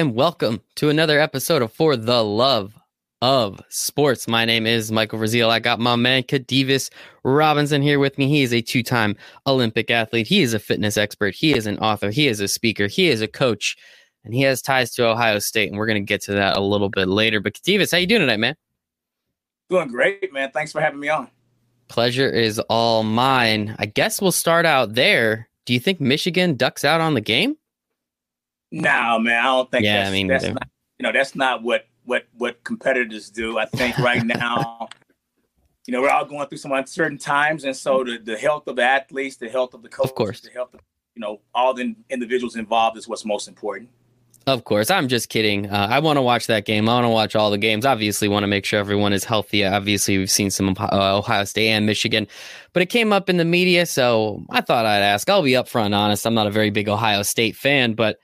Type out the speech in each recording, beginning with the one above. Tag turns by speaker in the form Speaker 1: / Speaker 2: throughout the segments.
Speaker 1: And welcome to another episode of For the Love of Sports. My name is Michael Rasile. I got my man Khadevis Robinson here with me. He is a two time Olympic athlete. He is a fitness expert. He is an author. He is a speaker. He is a coach, and he has ties to Ohio State. And we're going to get to that a little bit later. But Khadevis, how you doing tonight, man?
Speaker 2: Doing great, man. Thanks for having me on.
Speaker 1: Pleasure is all mine. I guess we'll start out there. Do you think Michigan ducks out on the game?
Speaker 2: No, man, I don't think.
Speaker 1: Yeah,
Speaker 2: that's,
Speaker 1: I mean,
Speaker 2: that's not, you know, that's not what what what competitors do. I think right now, you know, we're all going through some uncertain times, and so the, the health of the athletes, the health of the coaches,
Speaker 1: course.
Speaker 2: the health of you know all the individuals involved is what's most important.
Speaker 1: Of course, I'm just kidding. Uh, I want to watch that game. I want to watch all the games. Obviously, want to make sure everyone is healthy. Obviously, we've seen some uh, Ohio State and Michigan, but it came up in the media, so I thought I'd ask. I'll be upfront honest. I'm not a very big Ohio State fan, but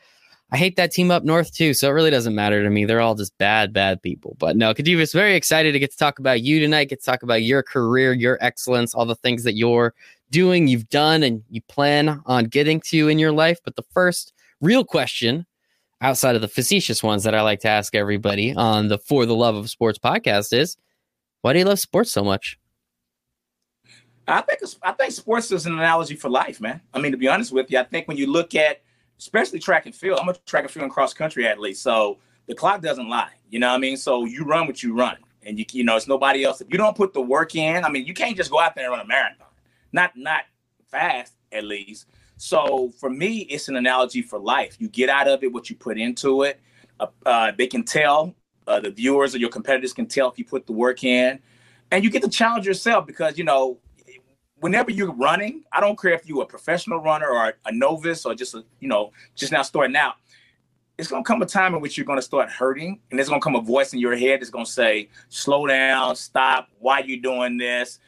Speaker 1: I hate that team up north too, so it really doesn't matter to me. They're all just bad, bad people. But no, Khadevis, very excited to get to talk about you tonight. Get to talk about your career, your excellence, all the things that you're doing, you've done, and you plan on getting to in your life. But the first real question outside of the facetious ones that I like to ask everybody on the For the Love of Sports podcast is why do you love sports so much?
Speaker 2: I think I think sports is an analogy for life, man. I mean, to be honest with you, I think when you look at especially track and field, I'm a track and field and cross country athlete, so the clock doesn't lie. You know what I mean? So you run what you run, and you you know it's nobody else. If you don't put the work in, I mean, you can't just go out there and run a marathon. Not not fast, at least. So for me, it's an analogy for life. You get out of it what you put into it. Uh, uh, they can tell uh, the viewers or your competitors can tell if you put the work in, and you get to challenge yourself because you know whenever you're running, I don't care if you're a professional runner or a novice or just a, you know just now starting out. It's gonna come a time in which you're gonna start hurting, and there's gonna come a voice in your head that's gonna say, "Slow down, stop. Why you doing this?"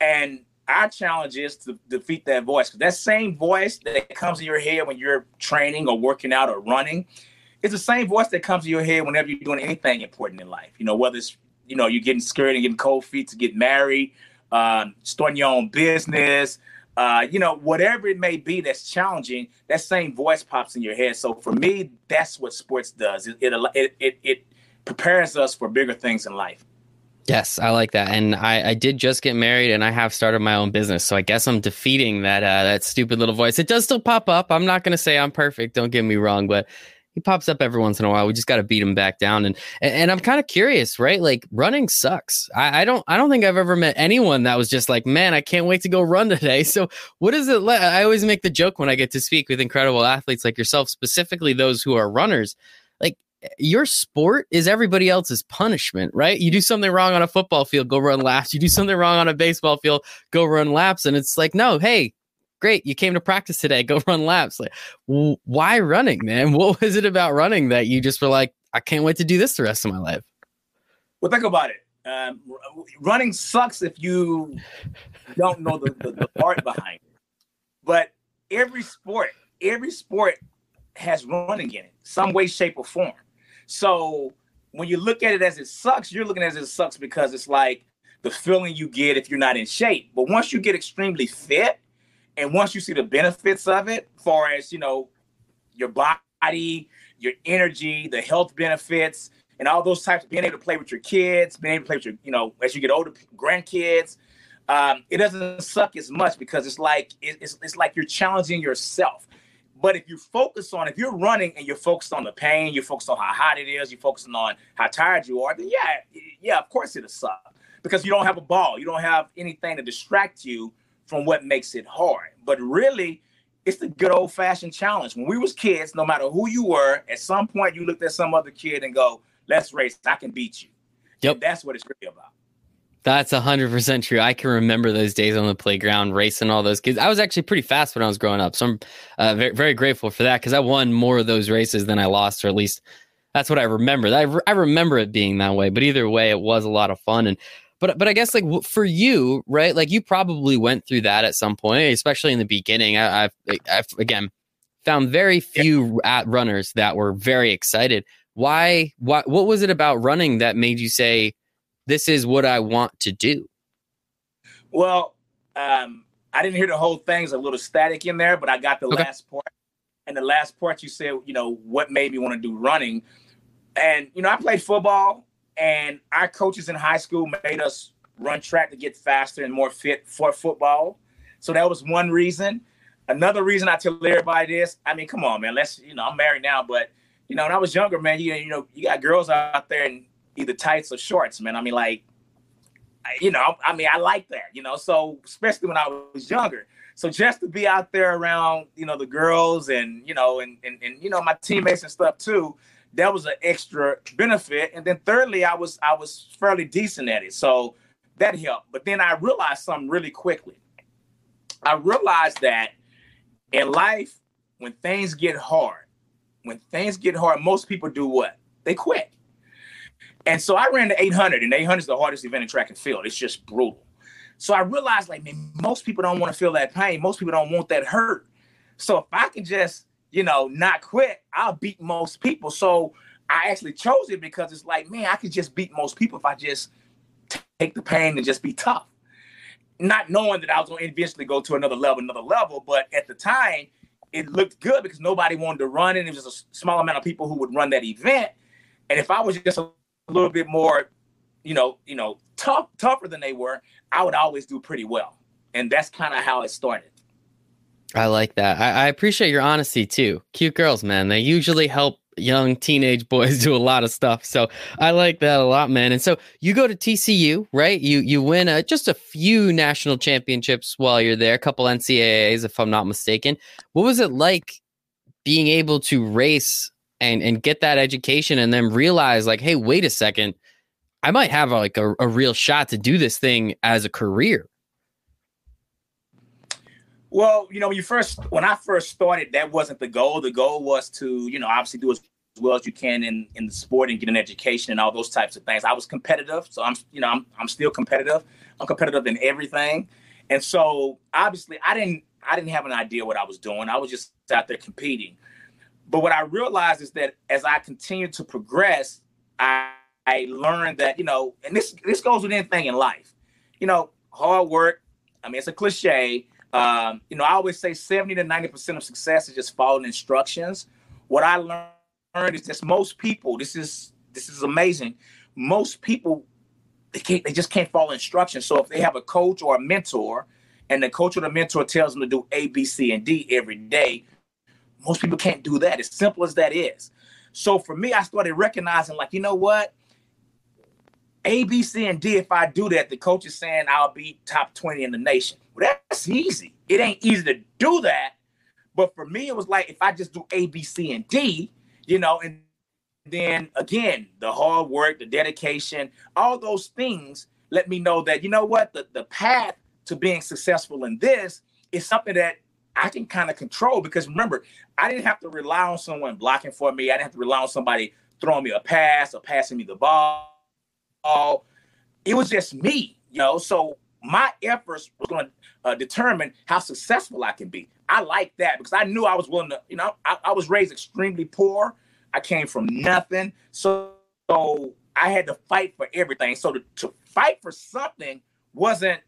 Speaker 2: And our challenge is to defeat that voice. that same voice that comes in your head when you're training or working out or running, it's the same voice that comes in your head whenever you're doing anything important in life. You know, whether it's you know you're getting scared and getting cold feet to get married, um, starting your own business, uh, you know, whatever it may be that's challenging, that same voice pops in your head. So for me, that's what sports does. It it it, it, prepares us for bigger things in life.
Speaker 1: Yes, I like that. And I, I did just get married and I have started my own business. So I guess I'm defeating that uh, that stupid little voice. It does still pop up. I'm not going to say I'm perfect. Don't get me wrong, but he pops up every once in a while. We just got to beat him back down. And and, I'm kind of curious, right? Like running sucks. I, I don't I don't think I've ever met anyone that was just like, man, I can't wait to go run today. So what is it like? I always make the joke when I get to speak with incredible athletes like yourself, specifically those who are runners. Like your sport is everybody else's punishment, right? You do something wrong on a football field, go run laps. You do something wrong on a baseball field, go run laps. And it's like, no, hey, great, you came to practice today, go run laps. Like, why running, man? What was it about running that you just were like, I can't wait to do this the rest of my life?
Speaker 2: Well, think about it. Um, running sucks if you don't know the, the, the behind it. But every sport, every sport has running in it, some way, shape, or form. So when you look at it as it sucks, you're looking at it as it sucks because it's like the feeling you get if you're not in shape. But once you get extremely fit, and once you see the benefits of it, far as you know, your body, your energy, the health benefits, and all those types of being able to play with your kids, being able to play with your, you know, as you get older, grandkids, um, it doesn't suck as much because it's like it- it's, it's like you're challenging yourself. But if you focus on if you're running and you're focused on the pain, you're focused on how hot it is, you're focusing on how tired you are, then yeah, yeah, of course it'll suck because you don't have a ball, you don't have anything to distract you from what makes it hard. But really, it's the good old fashioned challenge. When we was kids, no matter who you were, at some point you looked at some other kid and go, "Let's race. I can beat you."
Speaker 1: Yep.
Speaker 2: And that's what it's really about.
Speaker 1: That's hundred percent true. I can remember those days on the playground racing all those kids. I was actually pretty fast when I was growing up, so I'm uh, very, very grateful for that because I won more of those races than I lost, or at least that's what I remember. I, re- I remember it being that way. But either way, it was a lot of fun. And but but I guess like for you, right? Like you probably went through that at some point, especially in the beginning. I, I've, I've again found very few at runners that were very excited. Why? What? What was it about running that made you say? This is what I want to do.
Speaker 2: Well, um, I didn't hear the whole thing. It's a little static in there, but I got the
Speaker 1: Okay.
Speaker 2: last part. and the last part you said, you know, what made me want to do running. And you know, I played football, and our coaches in high school made us run track to get faster and more fit for football. So that was one reason. Another reason I tell everybody this, I mean, come on, man. Let's, you know, I'm married now, but you know, when I was younger, man, you you know, you got girls out there in either tights or shorts, man. I mean, like, you know, I mean, I like that, you know. So especially when I was younger, so just to be out there around, you know, the girls and you know, and and, and you know, my teammates and stuff too, that was an extra benefit. And then thirdly, I was I was fairly decent at it, so that helped. But then I realized something really quickly. I realized that in life, when things get hard, when things get hard, most people do what? They quit. And so I ran the 800, and 800 is the hardest event in track and field. It's just brutal. So I realized, like, man, most people don't want to feel that pain. Most people don't want that hurt. So if I can just, you know, not quit, I'll beat most people. So I actually chose it because it's like, man, I could just beat most people if I just take the pain and just be tough. Not knowing that I was going to eventually go to another level, another level. But at the time, it looked good because nobody wanted to run it. It was just a small amount of people who would run that event. And if I was just a little bit more, you know, you know, tough, tougher than they were, I would always do pretty well. And that's kind of how it started.
Speaker 1: I like that. I, I, appreciate your honesty too. Cute girls, man. They usually help young teenage boys do a lot of stuff. So I like that a lot, man. And so you go to TCU, right? You you win a, just a few national championships while you're there, a couple NCAAs, if I'm not mistaken. What was it like being able to race and and get that education, and then realize like, hey, wait a second, I might have like a, a real shot to do this thing as a career.
Speaker 2: Well, you know, when you first when I first started, that wasn't the goal. The goal was to, you know, obviously do as well as you can in in the sport and get an education and all those types of things. I was competitive, so I'm, you know, I'm I'm still competitive. I'm competitive in everything, and so obviously I didn't I didn't have an idea what I was doing. I was just out there competing. But what I realized is that as I continued to progress, I, I learned that you know, and this this goes with anything in life, you know, hard work. I mean, it's a cliche um, you know, I always say 70 to 90% of success is just following instructions. What I learned is that most people, this is this is amazing. Most people they can't they just can't follow instructions. So if they have a coach or a mentor and the coach or the mentor tells them to do A, B, C, and D every day, most people can't do that. As simple as that is. So for me, I started recognizing, like, you know what? A, B, C, and D, if I do that, the coach is saying I'll be top 20 in the nation. Well, that's easy. It ain't easy to do that. But for me, it was like if I just do A, B, C, and D, you know, and then again, the hard work, the dedication, all those things let me know that, you know what, the, the path to being successful in this is something that I can kind of control because remember, I didn't have to rely on someone blocking for me. I didn't have to rely on somebody throwing me a pass or passing me the ball. It was just me, you know. So my efforts was going to uh, determine how successful I can be. I like that because I knew I was willing to, you know, I, I was raised extremely poor. I came from nothing. So, so I had to fight for everything. So to, to fight for something wasn't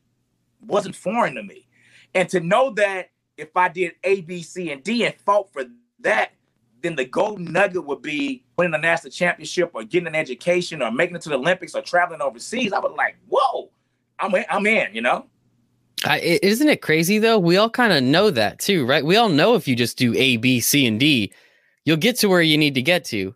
Speaker 2: wasn't foreign to me. And to know that if I did A, B, C, and D and fought for that, then the golden nugget would be winning a national championship or getting an education or making it to the Olympics or traveling overseas. I was like, whoa, I'm in, I'm in, you know.
Speaker 1: I, isn't it crazy though? We all kind of know that too, right? We all know if you just do A, B, C, and D, you'll get to where you need to get to.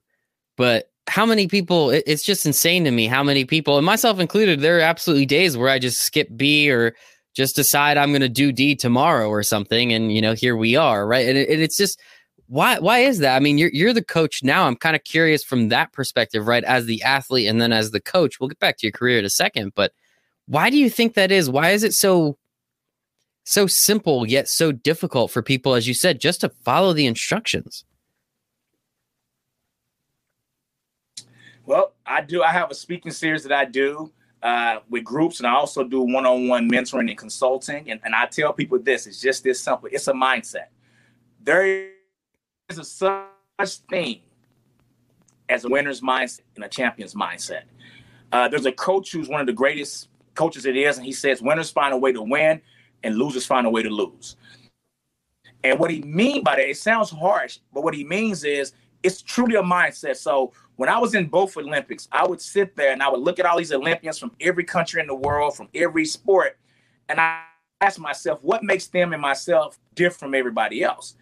Speaker 1: But how many people? It, it's just insane to me how many people, and myself included, there are absolutely days where I just skip B or just decide I'm going to do D tomorrow or something, and you know, here we are, right? And, it, and it's just why why is that? I mean, you're you're the coach now. I'm kind of curious from that perspective, right? As the athlete and then as the coach. We'll get back to your career in a second, but why do you think that is? Why is it so so simple yet so difficult for people, as you said, just to follow the instructions?
Speaker 2: Well, I do. I have a speaking series that I do uh, with groups, and I also do one-on-one mentoring and consulting. And, and I tell people this: it's just this simple. It's a mindset. There is a such thing as a winner's mindset and a champion's mindset. Uh, there's a coach who's one of the greatest coaches it is, and he says winners find a way to win, and losers find a way to lose. And what he mean by that, it sounds harsh, but what he means is it's truly a mindset. So when I was in both Olympics, I would sit there and I would look at all these Olympians from every country in the world, from every sport, and I ask myself, what makes them and myself different from everybody else?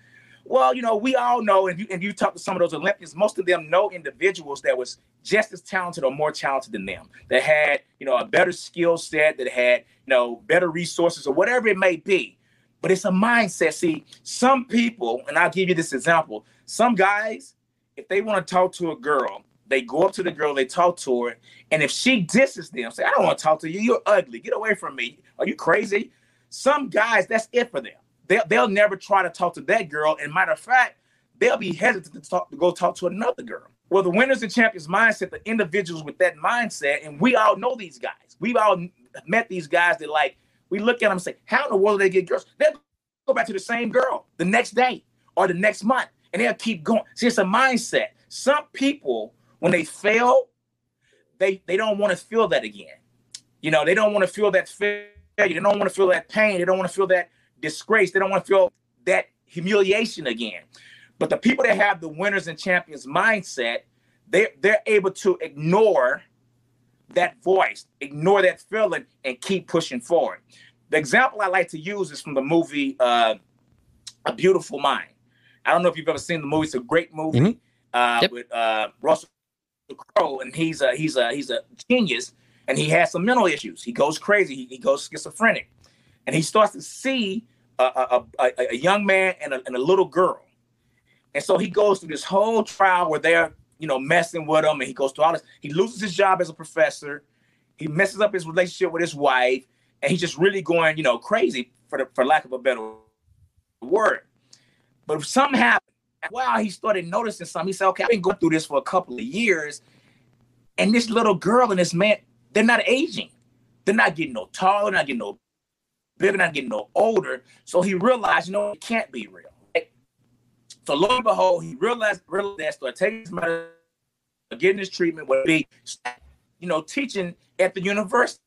Speaker 2: Well, you know, we all know, and you and you talk to some of those Olympians, most of them know individuals that was just as talented or more talented than them, that had, you know, a better skill set, that had, you know, better resources or whatever it may be. But it's a mindset. See, some people, and I'll give you this example, some guys, if they want to talk to a girl, they go up to the girl, they talk to her, and if she disses them, say, I don't want to talk to you, you're ugly, get away from me. Are you crazy? Some guys, that's it for them. They'll, they'll never try to talk to that girl. And matter of fact, they'll be hesitant to talk to go talk to another girl. Well, the winners and champions mindset, the individuals with that mindset, and we all know these guys. We've all met these guys that like we look at them and say, How in the world do they get girls? They'll go back to the same girl the next day or the next month, and they'll keep going. See, it's a mindset. Some people, when they fail, they they don't want to feel that again. You know, they don't want to feel that failure. They don't want to feel that pain. They don't want to feel that disgrace. They don't want to feel that humiliation again. But the people that have the winners and champions mindset, they they're able to ignore that voice, ignore that feeling, and keep pushing forward. The example I like to use is from the movie uh, A Beautiful Mind. I don't know if you've ever seen the movie. It's a great movie mm-hmm. uh, yep. with uh, Russell Crowe, and he's a he's a he's a genius, and he has some mental issues. He goes crazy. He, he goes schizophrenic, and he starts to see a, a, a, a young man and a, and a little girl, and so he goes through this whole trial where they're you know messing with him, and he goes through all this. He loses his job as a professor. He messes up his relationship with his wife and he's just really going, you know, crazy for the, for lack of a better word. But something happened, wow, he started noticing something. He said, okay, I've been going through this for a couple of years, and this little girl and this man, they're not aging. They're not getting no taller, they're not getting no bigger, not getting no older. So he realized, you know, it can't be real. So lo and behold, he realized, realized that, started taking his medicine, getting his treatment, would be, you know, teaching at the university.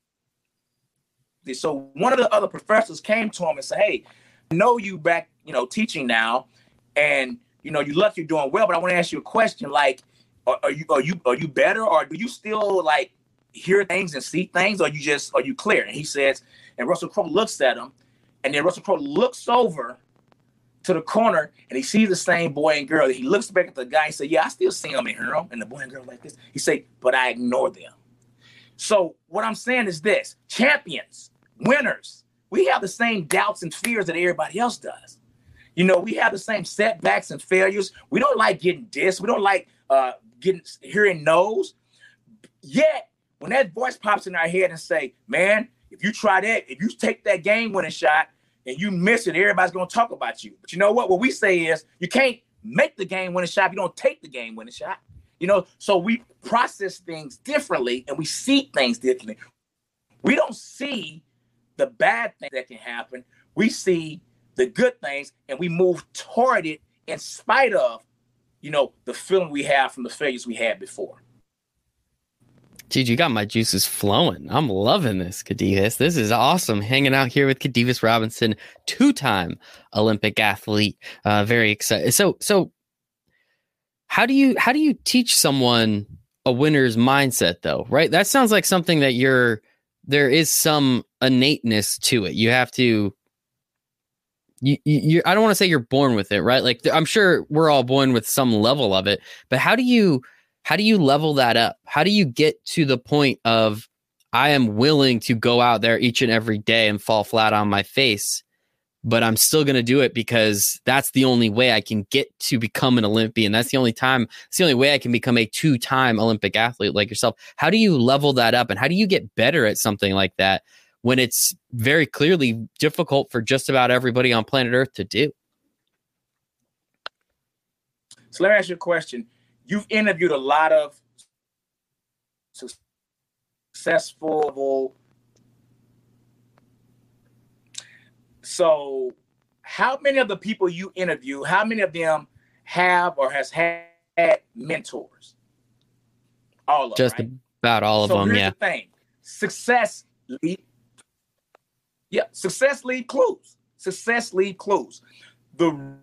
Speaker 2: So one of the other professors came to him and said, "Hey, I know you back, you know, teaching now, and you know you look you're doing well, but I want to ask you a question. Like, are, are, you are you are you better, or do you still like hear things and see things, or you just are you clear?" And he says, and Russell Crowe looks at him, and then Russell Crowe looks over to the corner and he sees the same boy and girl. He looks back at the guy and says, Yeah, I still see and hear them. And the boy and girl like this. He say, But I ignore them. So what I'm saying is this champions winners. We have the same doubts and fears that everybody else does. You know, we have the same setbacks and failures. We don't like getting dissed. We don't like uh, getting hearing no's. Yet, when that voice pops in our head and say, "Man, if you try that, if you take that game winning shot and you miss it, everybody's gonna talk about you." But you know what? What we say is, you can't make the game winning shot if you don't take the game winning shot. You know, so we process things differently and we see things differently. We don't see the bad things that can happen. We see the good things and we move toward it in spite of, you know, the feeling we have from the failures we had before.
Speaker 1: Dude, you got my juices flowing. I'm loving this, Khadevis. This is awesome. Hanging out here with Khadevis Robinson, two-time Olympic athlete. Uh, very excited. So, so how do you how do you teach someone a winner's mindset, though? Right? That sounds like something that you're there is some innateness to it. You have to. You, you, I don't want to say you're born with it, right? Like I'm sure we're all born with some level of it, but how do you how do you level that up? How do you get to the point of I am willing to go out there each and every day and fall flat on my face but I'm still going to do it because that's the only way I can get to become an Olympian. That's the only time, it's the only way I can become a two time Olympic athlete like yourself. How do you level that up and how do you get better at something like that when it's very clearly difficult for just about everybody on planet Earth to do?
Speaker 2: So let me ask you a question. You've interviewed a lot of successful So, how many of the people you interview, how many of them have or has had mentors?
Speaker 1: All of just right? about all of so them. yeah.
Speaker 2: The thing, success lead. Yeah, success lead clues. Success lead clues. the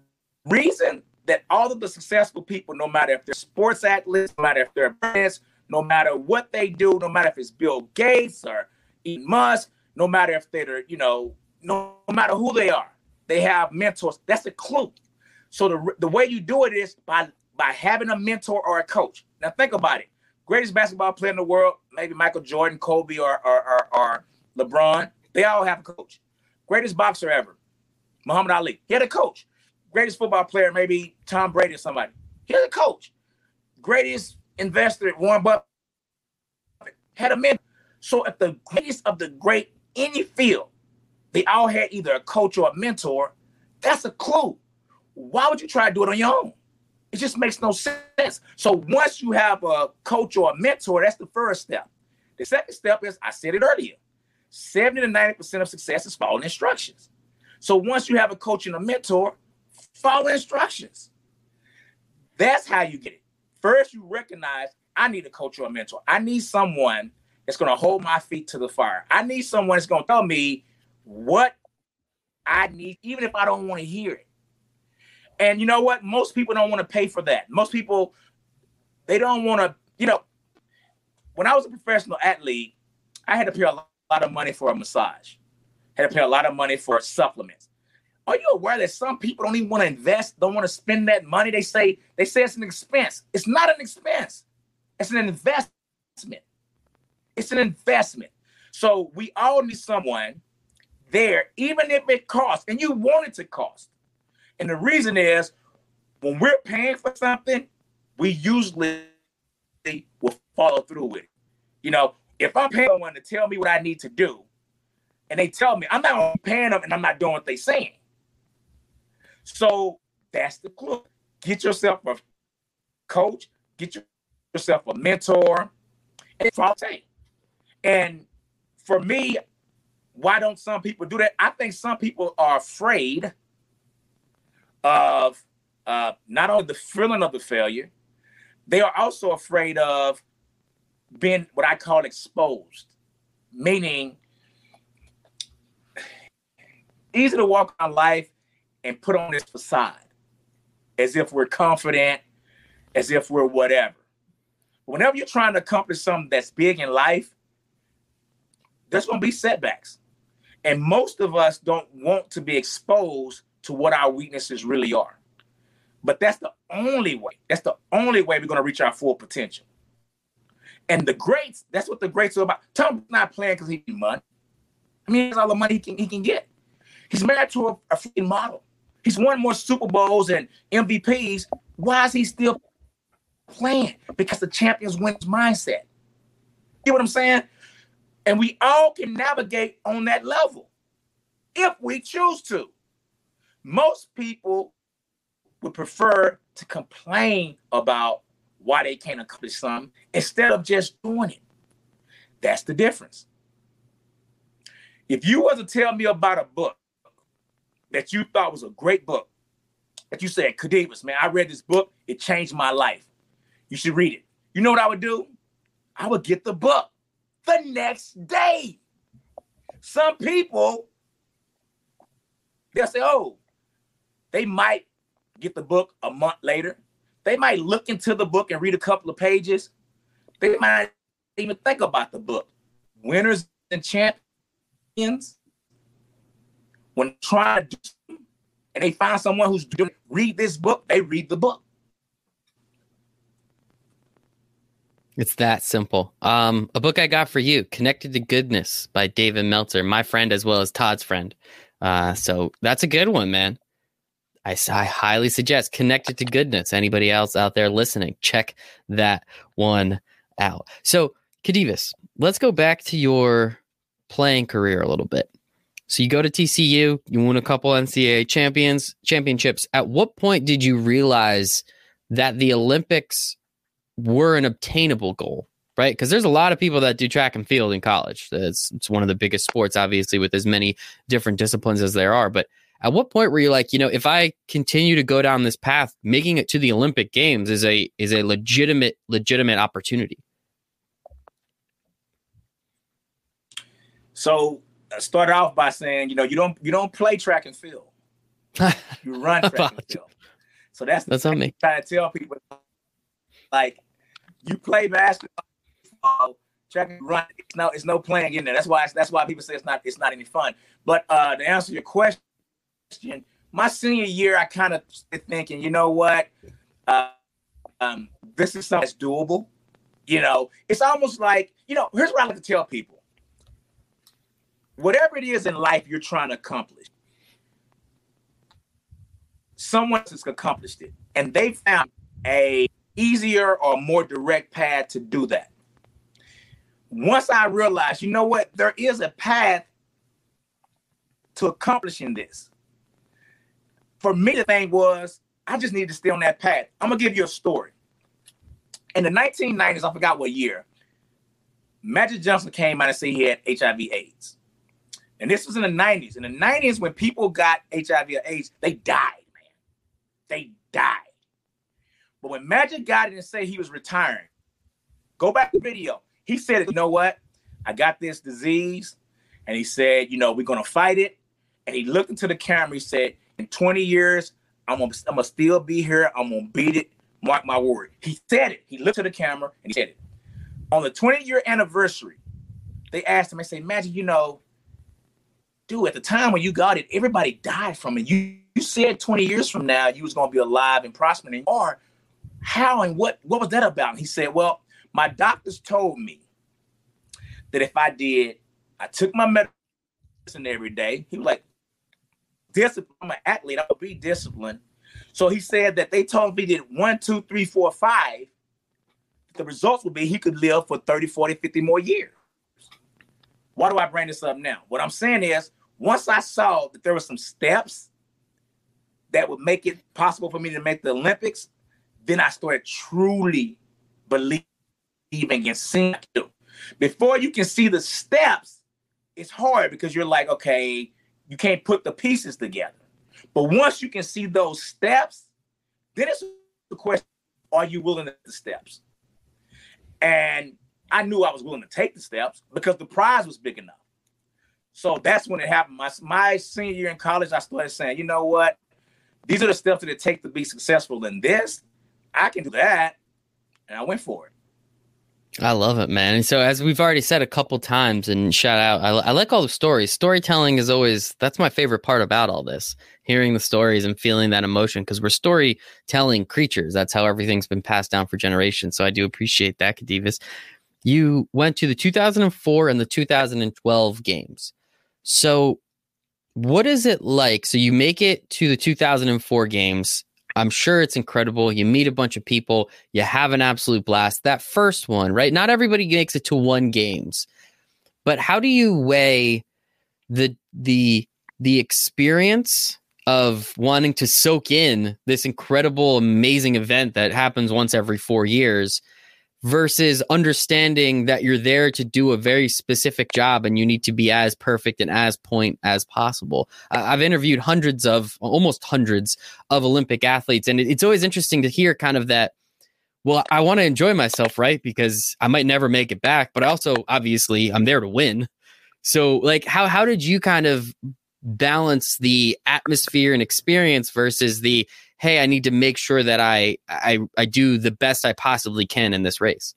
Speaker 2: reason that all of the successful people, no matter if they're sports athletes, no matter if they're brands, no matter what they do, no matter if it's Bill Gates or Elon Musk, no matter if they're, you know, no, no matter who they are, they have mentors. That's a clue. So the, the way you do it is by by having a mentor or a coach. Now think about it. Greatest basketball player in the world, maybe Michael Jordan, Kobe, or or, or, or LeBron. They all have a coach. Greatest boxer ever, Muhammad Ali. He had a coach. Greatest football player, maybe Tom Brady or somebody. He had a coach. Greatest investor, Warren Buffett, had a mentor. So if the greatest of the great any field, they all had either a coach or a mentor, that's a clue. Why would you try to do it on your own? It just makes no sense. So once you have a coach or a mentor, that's the first step. The second step is I said it earlier 70 to 90% of success is following instructions. So once you have a coach and a mentor, follow instructions. That's how you get it. First, you recognize I need a coach or a mentor. I need someone that's going to hold my feet to the fire. I need someone that's going to tell me what I need, even if I don't want to hear it. And you know what? Most people don't want to pay for that. Most people, they don't want to, you know, when I was a professional athlete, I had to pay a lot of money for a massage, had to pay a lot of money for supplements. Are you aware that some people don't even want to invest, don't want to spend that money? They say they say it's an expense. It's not an expense. It's an investment. It's an investment. So we all need someone there, even if it costs, and you want it to cost. And the reason is when we're paying for something, we usually will follow through with it. You know, if I'm paying someone to tell me what I need to do, and they tell me I'm not paying them and I'm not doing what they're saying. So that's the clue. Get yourself a coach, get yourself a mentor, and follow And for me, why don't some people do that? I think some people are afraid of uh, not only the feeling of the failure, they are also afraid of being what I call exposed, meaning easy to walk on life and put on this facade as if we're confident, as if we're whatever. Whenever you're trying to accomplish something that's big in life, there's going to be setbacks. And most of us don't want to be exposed to what our weaknesses really are. But that's the only way. That's the only way we're going to reach our full potential. And the greats, that's what the greats are about. Tom's not playing because he need money. I mean, he has all the money he can, he can get. He's married to a, a freaking model. He's won more Super Bowls and MVPs. Why is he still playing? Because the champions wins mindset. You know what I'm saying? And we all can navigate on that level if we choose to. Most people would prefer to complain about why they can't accomplish something instead of just doing it. That's the difference. If you were to tell me about a book that you thought was a great book, that you said, Khadevis, man, I read this book, it changed my life. You should read it. You know what I would do? I would get the book the next day. Some people, they'll say, oh, they might get the book a month later. They might look into the book and read a couple of pages. They might even think about the book. Winners and champions, when trying to do and they find someone who's doing read this book, they read the book.
Speaker 1: It's that simple. Um, a book I got for you, Connected to Goodness by David Meltzer, my friend as well as Todd's friend. Uh, so that's a good one, man. I, I highly suggest Connected to Goodness. Anybody else out there listening, check that one out. So, Khadevis, let's go back to your playing career a little bit. So you go to TCU, you win a couple NCAA champions championships. At what point did you realize that the Olympics were an obtainable goal? Right, because there's a lot of people that do track and field in college. It's, it's one of the biggest sports, obviously, with as many different disciplines as there are. But at what point were you like, you know, if I continue to go down this path, making it to the Olympic Games is a is a legitimate legitimate opportunity?
Speaker 2: So started off by saying, you know, you don't you don't play track and field. you run track and field. So that's
Speaker 1: that's on me.
Speaker 2: Trying to tell people, like, you play basketball, track and run. It's no, it's no playing in there. That's why that's why people say it's not it's not any fun. But uh, to answer your question, my senior year, I kind of thinking, you know what, uh, um, this is something that's doable. You know, it's almost like you know. Here's what I like to tell people: whatever it is in life you're trying to accomplish, someone has accomplished it, and they found a easier or more direct path to do that. Once I realized, you know what, there is a path to accomplishing this. For me, the thing was, I just need to stay on that path. I'm gonna give you a story. In the 1990s, I forgot what year, Magic Johnson came out and said he had HIV/AIDS. And this was in the 90s. In the 90s, when people got HIV or AIDS, they died, man. They died. But when Magic got it and said he was retiring, go back to the video. He said, you know what? I got this disease. And he said, you know, we're going to fight it. And he looked into the camera. He said, in 20 years, I'm going I'm to still be here. I'm going to beat it. Mark my word. He said it. He looked to the camera and he said it. On the 20 year anniversary, they asked him, they say, Magic, you know, dude, at the time when you got it, everybody died from it. You, you said 20 years from now you was to be alive and prospering. Or how and what what was that about? And he said, Well, my doctors told me that if I did, I took my medicine every day. He was like, discipline. I'm an athlete. I would be disciplined. So he said that they told me did one, two, three, four, five. The results would be he could live for 30, 40, 50 more years. Why do I bring this up now? What I'm saying is, once I saw that there were some steps that would make it possible for me to make the Olympics, then I started truly believing and seeing. Before you can see the steps, it's hard because you're like, okay, you can't put the pieces together. But once you can see those steps, then it's the question: Are you willing to the steps? And I knew I was willing to take the steps because the prize was big enough. So that's when it happened. My, my senior year in college, I started saying, you know what? These are the steps that it takes to be successful in this. I can do that. And I went for it.
Speaker 1: I love it, man. And so, as we've already said a couple times, and shout out, I, I, like all the stories. Storytelling is always that's my favorite part about all this. Hearing the stories and feeling that emotion because we're storytelling creatures. That's how everything's been passed down for generations. So I do appreciate that, Khadevis. You went to the 2004 and the 2012 games. So, what is it like? So you make it to the 2004 games I'm sure it's incredible. You meet a bunch of people, you have an absolute blast. That first one, right? Not everybody makes it to one games. But how do you weigh the the the experience of wanting to soak in this incredible amazing event that happens once every 4 years versus understanding that you're there to do a very specific job and you need to be as perfect and as point as possible. I've interviewed hundreds of, almost hundreds of Olympic athletes, and it's always interesting to hear kind of that. Well, I want to enjoy myself, right? Because I might never make it back, but I also obviously I'm there to win. So, like, how how did you kind of balance the atmosphere and experience versus the hey, I need to make sure that I I I do the best I possibly can in this race.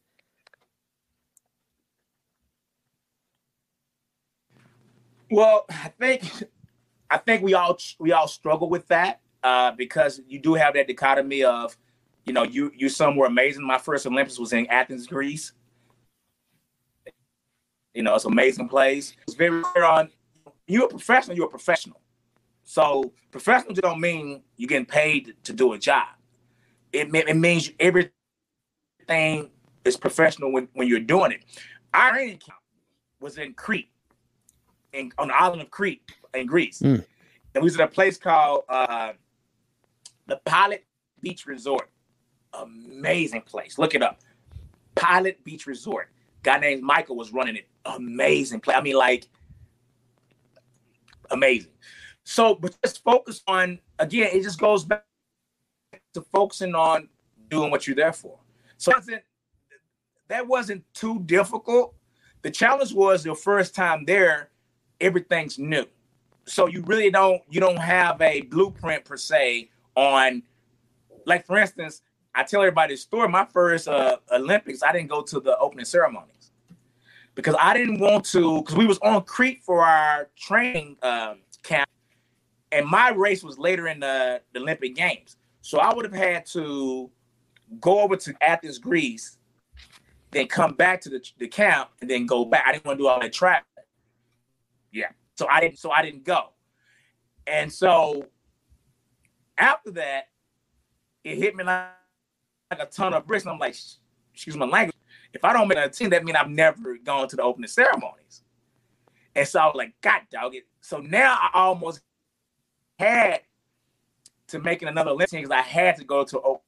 Speaker 2: Well, I think I think we all we all struggle with that uh, because you do have that dichotomy of, you know, you you some were amazing. My first Olympics was in Athens, Greece. You know, it's amazing place. It's very rare on. You're a professional. You're a professional. So professional don't mean you're getting paid to do a job. It, it means everything is professional when, when you're doing it. Our training camp was in Crete, in, on the island of Crete in Greece. Mm. And we was at a place called uh, the Pilot Beach Resort. Amazing place. Look it up. Pilot Beach Resort. Guy named Michael was running it. Amazing place. I mean, like, amazing. So, but just focus on again. It just goes back to focusing on doing what you're there for. So that wasn't too difficult. The challenge was the first time there, everything's new. so you really don't you don't have a blueprint per se on like for instance i tell everybody this story my first uh, olympics i didn't go to the opening ceremonies because i didn't want to because we was on crete for our training um, camp and my race was later in the, the olympic games so i would have had to go over to athens greece then come back to the, the camp and then go back i didn't want to do all that travel yeah so I didn't so I didn't go. And so after that, it hit me like, like a ton of bricks. And I'm like, excuse my language. If I don't make a team, that means I've never gone to the opening ceremonies. And so I was like, God dog it. So now I almost had to making another listing because I had to go to open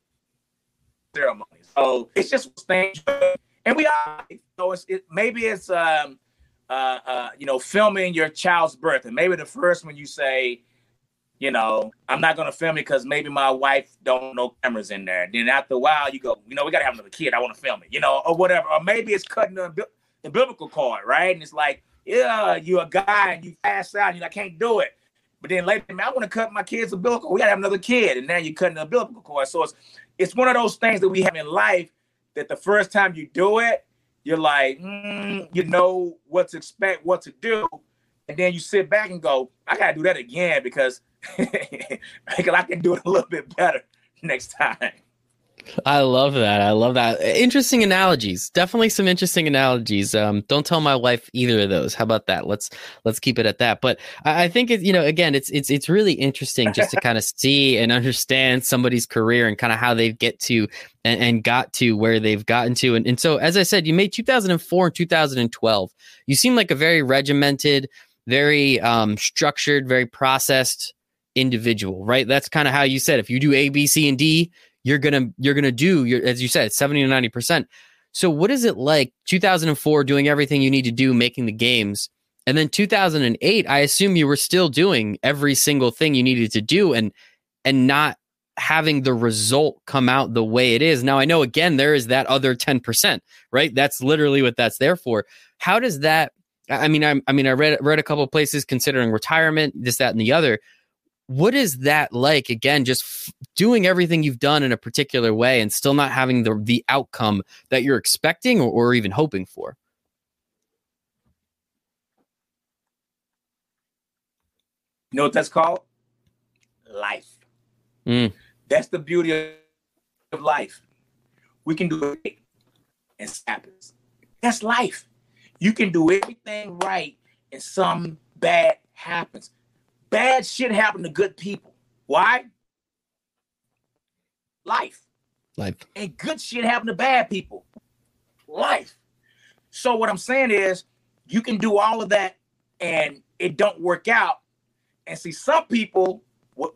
Speaker 2: ceremonies. So it's just things, and we are. So it's it, maybe it's um uh, uh, you know, filming your child's birth, and maybe the first one you say, you know, I'm not gonna film it because maybe my wife don't know cameras in there. Then after a while, you go, you know, we gotta have another kid. I want to film it, you know, or whatever. Or maybe it's cutting the, the biblical cord, right? And it's like, yeah, you're a guy and you pass out, and I can't do it. But then later, man, I want to cut my kid's umbilical. We gotta have another kid, and now you're cutting the biblical cord. So it's it's one of those things that we have in life that the first time you do it, you're like, mm, you know what to expect, what to do, and then you sit back and go, I gotta do that again because because I can do it a little bit better next time.
Speaker 1: I love that. I love that. Interesting analogies. Definitely some interesting analogies. Um, don't tell my wife either of those. How about that? Let's let's keep it at that. But I, I think it, you know, again, it's it's it's really interesting just to kind of see and understand somebody's career and kind of how they get to and, and, got to where they've gotten to. And and so as I said, you made 2004 and 2012. You seem like a very regimented, very um, structured, very processed individual, right? That's kind of how you said if you do A, B, C, and D, you're gonna you're gonna do your as you said 70 to 90 percent. So what is it like 2004 doing everything you need to do making the games and then 2008 i assume you were still doing every single thing you needed to do and and not having the result come out the way it is? Now i know again there is that other 10% right? That's literally what that's there for. How does that i mean i, I mean i read read a couple places considering retirement this that and the other what is that like again just f- doing everything you've done in a particular way and still not having the the outcome that you're expecting or, or even hoping for?
Speaker 2: You know what that's called? Life. Mm. that's the beauty of life. We can do it and it happens. That's life. You can do everything right and some bad happens Bad shit happen to good people. Why? Life.
Speaker 1: Life.
Speaker 2: And good shit happen to bad people. Life. So what I'm saying is you can do all of that and it don't work out. And see, some people, what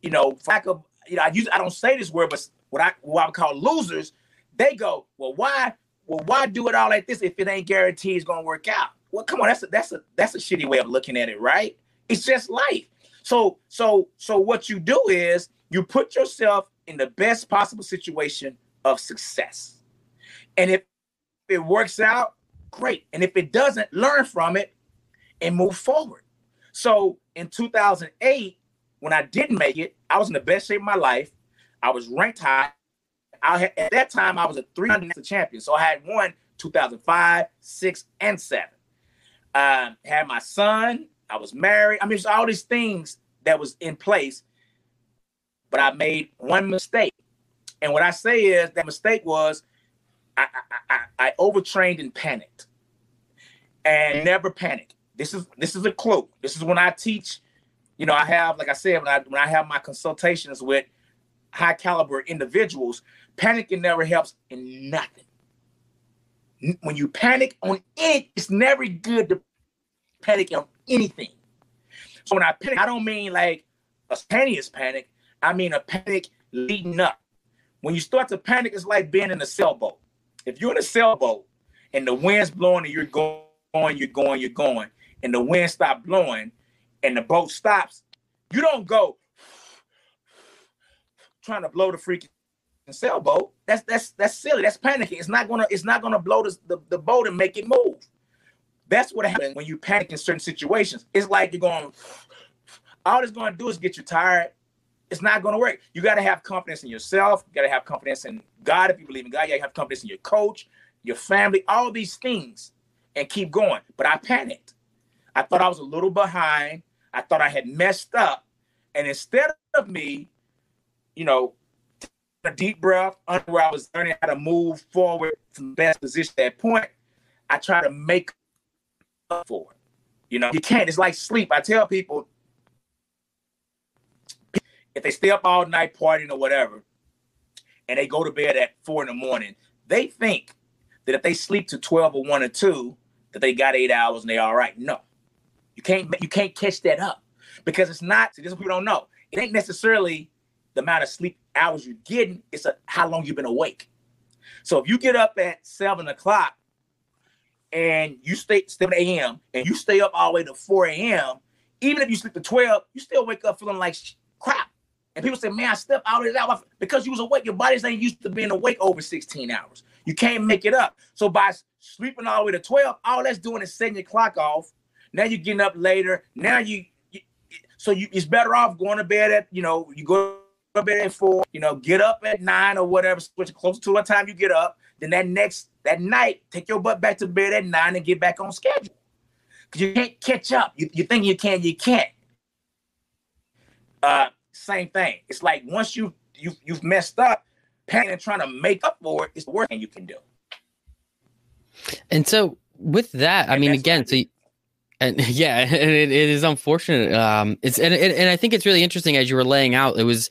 Speaker 2: you know, lack of you know, I use I don't say this word, but what I what I call losers, they go, well, why, well, why do it all like this if it ain't guaranteed it's gonna work out? Well, come on, that's a that's a that's a shitty way of looking at it, right? It's just life. So so so what you do is you put yourself in the best possible situation of success. And if it works out, great. And if it doesn't, learn from it and move forward. So in 2008, when I didn't make it, I was in the best shape of my life. I was ranked high. I had, at that time I was a 300 champion. So I had won 2005, six, and seven. Uh, had my son I was married. I mean, it's all these things that was in place. But I made one mistake. And what I say is that mistake was I, I, I, I overtrained and panicked. And never panic. This is this is a clue. This is when I teach, you know, I have, like I said, when I when I have my consultations with high caliber individuals, panicking never helps in nothing. When you panic on it, it's never good to panic on anything. So when I panic, I don't mean like a spontaneous panic. I mean a panic leading up. When you start to panic, it's like being in a sailboat. If you're in a sailboat and the wind's blowing and you're going, you're going, you're going, and the wind stops blowing and the boat stops, you don't go trying to blow the freaking sailboat. That's that's that's silly. That's panicking. It's not gonna it's not gonna blow the, the, the boat and make it move. That's what happens when you panic in certain situations. It's like you're going, all it's going to do is get you tired. It's not going to work. You got to have confidence in yourself. You got to have confidence in God. If you believe in God, you got to have confidence in your coach, your family, all these things, and keep going. But I panicked. I thought I was a little behind. I thought I had messed up. And instead of me, you know, a deep breath under where I was learning how to move forward from the best position at that point, I try to make up for. You know, you can't. It's like sleep. I tell people if they stay up all night partying or whatever, and they go to bed at four in the morning, they think that if they sleep to 12 or 1 or 2, that they got eight hours and they're all right. No. You can't you can't catch that up because it's not, see, this is what people don't know. It ain't necessarily the amount of sleep hours you're getting, it's a, how long you've been awake. So if you get up at seven o'clock and you stay 7 a.m. and you stay up all the way to 4 a.m., even if you sleep to 12, you still wake up feeling like crap. And people say, man, I slept out of that because you was awake. Your body's ain't used to being awake over 16 hours. You can't make it up. So by sleeping all the way to 12, all that's doing is setting your clock off. Now you're getting up later. Now you, you so you it's better off going to bed at, you know, you go to bed at four, you know, get up at nine or whatever, switch closer to what time you get up. Then that next that night, take your butt back to bed at nine and get back on schedule. Cause you can't catch up. You, you think you can, you can't. Uh, same thing. It's like once you you you've messed up, panicking and trying to make up for it is the worst thing you can do.
Speaker 1: And so with that, and I mean, again, so you, and yeah, it, it is unfortunate. Um, it's and, and I think it's really interesting as you were laying out. It was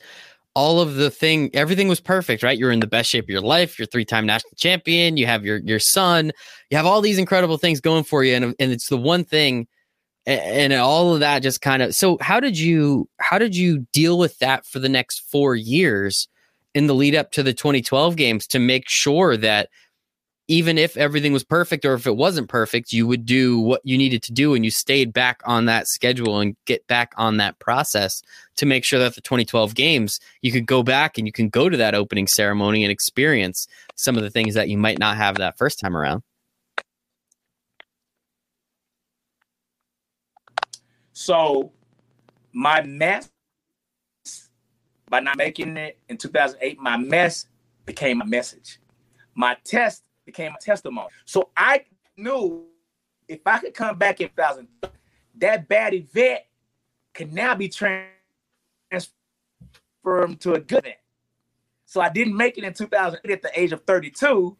Speaker 1: all of the thing, everything was perfect, right? You're in the best shape of your life. You're three time national champion. You have your your son. You have all these incredible things going for you, and and it's the one thing, and, and all of that just kind of. So how did you how did you deal with that for the next four years in the lead up to the 2012 games to make sure that even if everything was perfect or if it wasn't perfect, you would do what you needed to do and you stayed back on that schedule and get back on that process to make sure that the 2012 games you could go back and you can go to that opening ceremony and experience some of the things that you might not have that first time around.
Speaker 2: So, my mess by not making it in 2008, my mess became a message. My test became a testimony. So I knew if I could come back in 2000, that bad event could now be transferred to a good event. So I didn't make it in 2008 at the age of 32.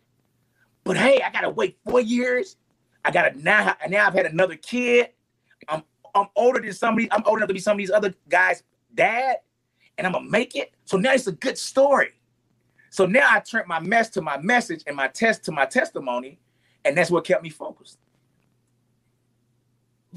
Speaker 2: But hey, I gotta wait four years. I gotta now. Now I've had another kid. I'm I'm older than somebody. I'm old enough to be some of these other guys' dad, and I'm gonna make it. So now it's a good story. So now I turned my mess to my message and my test to my testimony, and that's what kept me focused.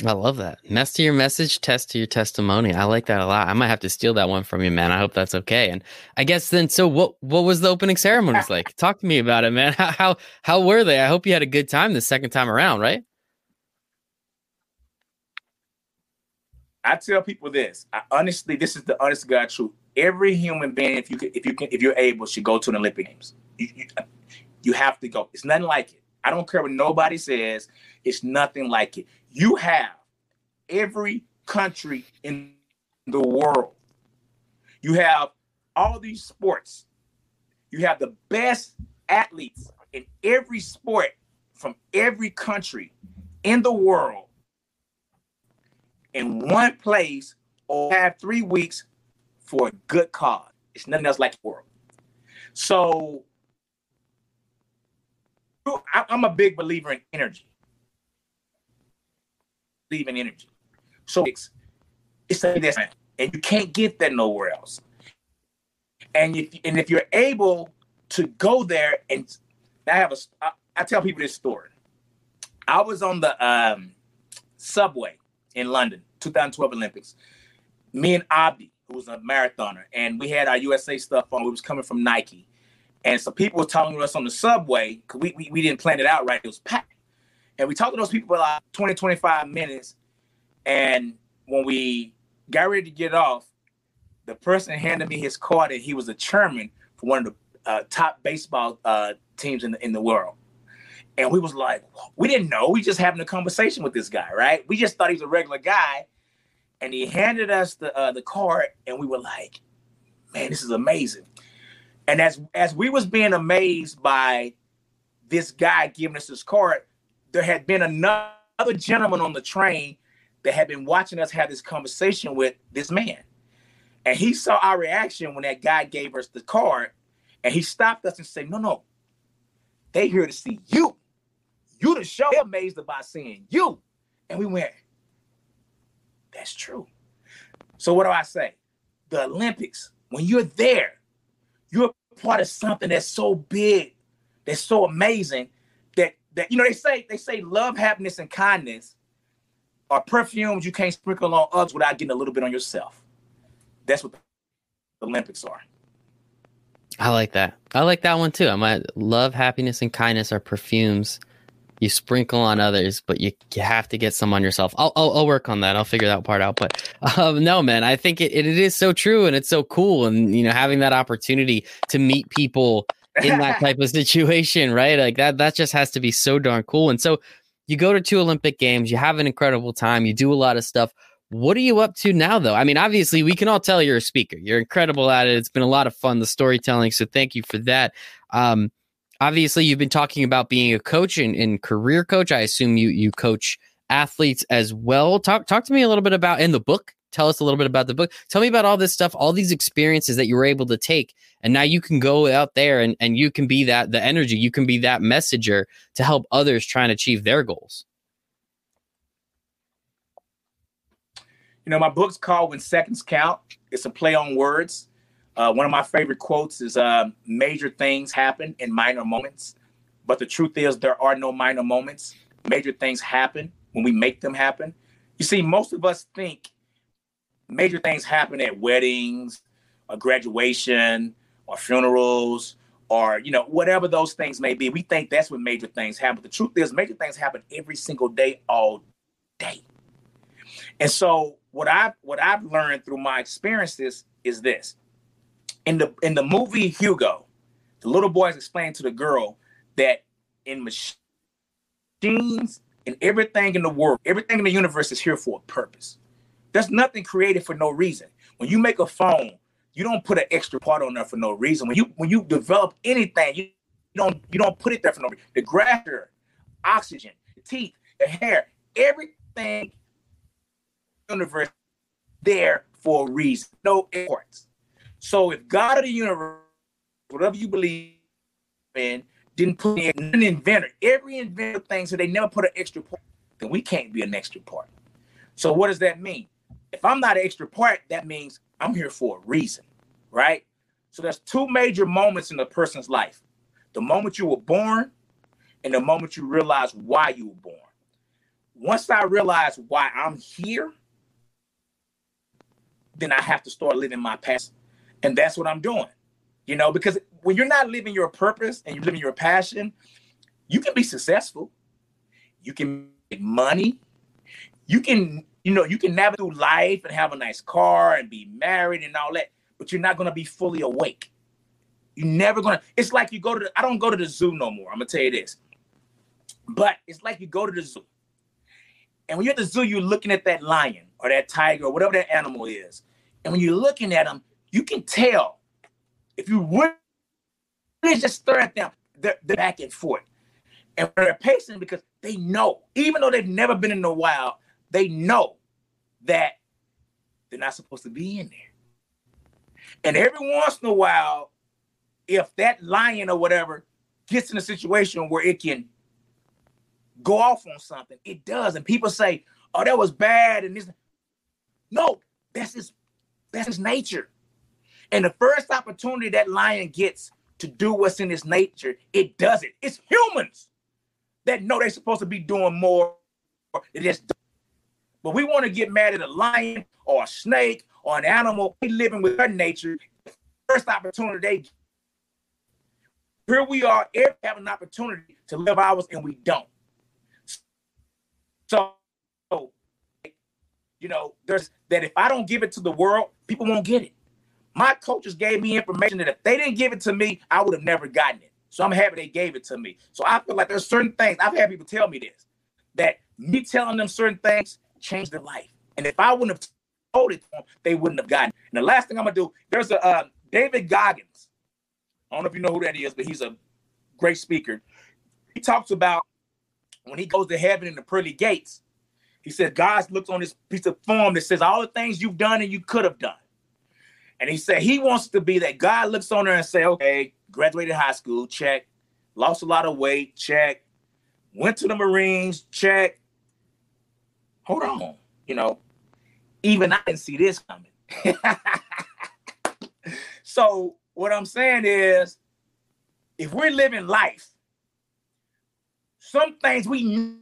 Speaker 1: I love that. Mess to your message, test to your testimony. I like that a lot. I might have to steal that one from you, man. I hope that's okay. And I guess then, so what? What was the opening ceremonies like? Talk to me about it, man. How, how how were they? I hope you had a good time the second time around, right?
Speaker 2: I tell people this. I honestly, this is the honest God truth every human being, if you can, if you can, if you're able, should go to an Olympic Games. You, you, you have to go. It's nothing like it. I don't care what nobody says. It's nothing like it. You have every country in the world. You have all these sports. You have the best athletes in every sport from every country in the world in one place or have three weeks for a good cause. It's nothing else like the world. So I'm a big believer in energy. Believe in energy. So it's it's this and you can't get that nowhere else. And if and if you're able to go there and I have a I, I tell people this story. I was on the um, subway in London, 2012 Olympics. Me and Abdi, who was a marathoner, and we had our USA stuff on. We was coming from Nike, and so people were talking to us on the subway because we, we, we didn't plan it out right. It was packed, and we talked to those people for like 20, 25 minutes. And when we got ready to get off, the person handed me his card, and he was a chairman for one of the uh, top baseball uh, teams in the in the world. And we was like, we didn't know. We just having a conversation with this guy, right? We just thought he was a regular guy. And he handed us the uh, the card, and we were like, man, this is amazing. And as as we was being amazed by this guy giving us this card, there had been another gentleman on the train that had been watching us have this conversation with this man. And he saw our reaction when that guy gave us the card, and he stopped us and said, No, no, they here to see you. You the show. Amazed about seeing you. And we went, That's true. So what do I say? The Olympics, when you're there, you're part of something that's so big, that's so amazing that that you know they say they say love, happiness, and kindness are perfumes you can't sprinkle on others without getting a little bit on yourself. That's what the Olympics are.
Speaker 1: I like that. I like that one too. I might love, happiness, and kindness are perfumes you sprinkle on others, but you, you have to get some on yourself. I'll, I'll, I'll work on that. I'll figure that part out. But um, no, man, I think it, it is so true and it's so cool. And, you know, having that opportunity to meet people in that type of situation, right? Like that, that just has to be so darn cool. And so you go to two Olympic games, you have an incredible time, you do a lot of stuff. What are you up to now, though? I mean, obviously, we can all tell you're a speaker. You're incredible at it. It's been a lot of fun, the storytelling. So, thank you for that. Um, obviously, you've been talking about being a coach and, and career coach. I assume you you coach athletes as well. Talk talk to me a little bit about in the book. Tell us a little bit about the book. Tell me about all this stuff, all these experiences that you were able to take and now you can go out there and, and you can be that the energy you can be that messenger to help others try and achieve their goals
Speaker 2: you know my book's called when seconds count it's a play on words uh, one of my favorite quotes is uh, major things happen in minor moments but the truth is there are no minor moments. Major things happen when we make them happen. You see most of us think major things happen at weddings a graduation or funerals or you know whatever those things may be. We think that's when major things happen. But the truth is major things happen every single day all day. And so what i've what i've learned through my experiences is this in the in the movie hugo the little boy is explaining to the girl that in machines and everything in the world everything in the universe is here for a purpose there's nothing created for no reason when you make a phone you don't put an extra part on there for no reason. When you when you develop anything, you, don't you don't put it there for no reason. The grafter, oxygen, the teeth, the hair, everything in the universe there for a reason. No imports. So if God of the universe, whatever you believe in, didn't put in an inventor, every inventor thing, so they never put an extra part, then we can't be an extra part. So what does that mean? If I'm not an extra part, that means I'm here for a reason, right? So there's two major moments in a person's life. The moment you were born and the moment you realize why you were born. Once I realize why I'm here, then I have to start living my past. And that's what I'm doing. You know, because when you're not living your purpose and you're living your passion, you can be successful. You can make money. You can you know, you can navigate through life and have a nice car and be married and all that, but you're not gonna be fully awake. You're never gonna. It's like you go to. The, I don't go to the zoo no more. I'm gonna tell you this, but it's like you go to the zoo, and when you're at the zoo, you're looking at that lion or that tiger or whatever that animal is, and when you're looking at them, you can tell if you really just stare at them, they're, they're back and forth, and they're patient because they know, even though they've never been in the wild, they know that they're not supposed to be in there. And every once in a while, if that lion or whatever gets in a situation where it can go off on something, it does. And people say, oh, that was bad. And this no, that's his that's his nature. And the first opportunity that lion gets to do what's in his nature, it does it. It's humans that know they're supposed to be doing more. They just but we want to get mad at a lion or a snake or an animal We living with their nature. First opportunity they here we are, every have an opportunity to live ours, and we don't. So, you know, there's that if I don't give it to the world, people won't get it. My coaches gave me information that if they didn't give it to me, I would have never gotten it. So I'm happy they gave it to me. So I feel like there's certain things I've had people tell me this that me telling them certain things changed their life. And if I wouldn't have told it to them, they wouldn't have gotten. It. And the last thing I'm gonna do, there's a uh, David Goggins. I don't know if you know who that is, but he's a great speaker. He talks about when he goes to heaven in the pearly gates. He said God looks on this piece of form that says all the things you've done and you could have done. And he said he wants to be that God looks on her and say, okay, graduated high school, check. Lost a lot of weight, check. Went to the Marines, check. Hold on, you know, even I didn't see this coming. so what I'm saying is, if we're living life, some things we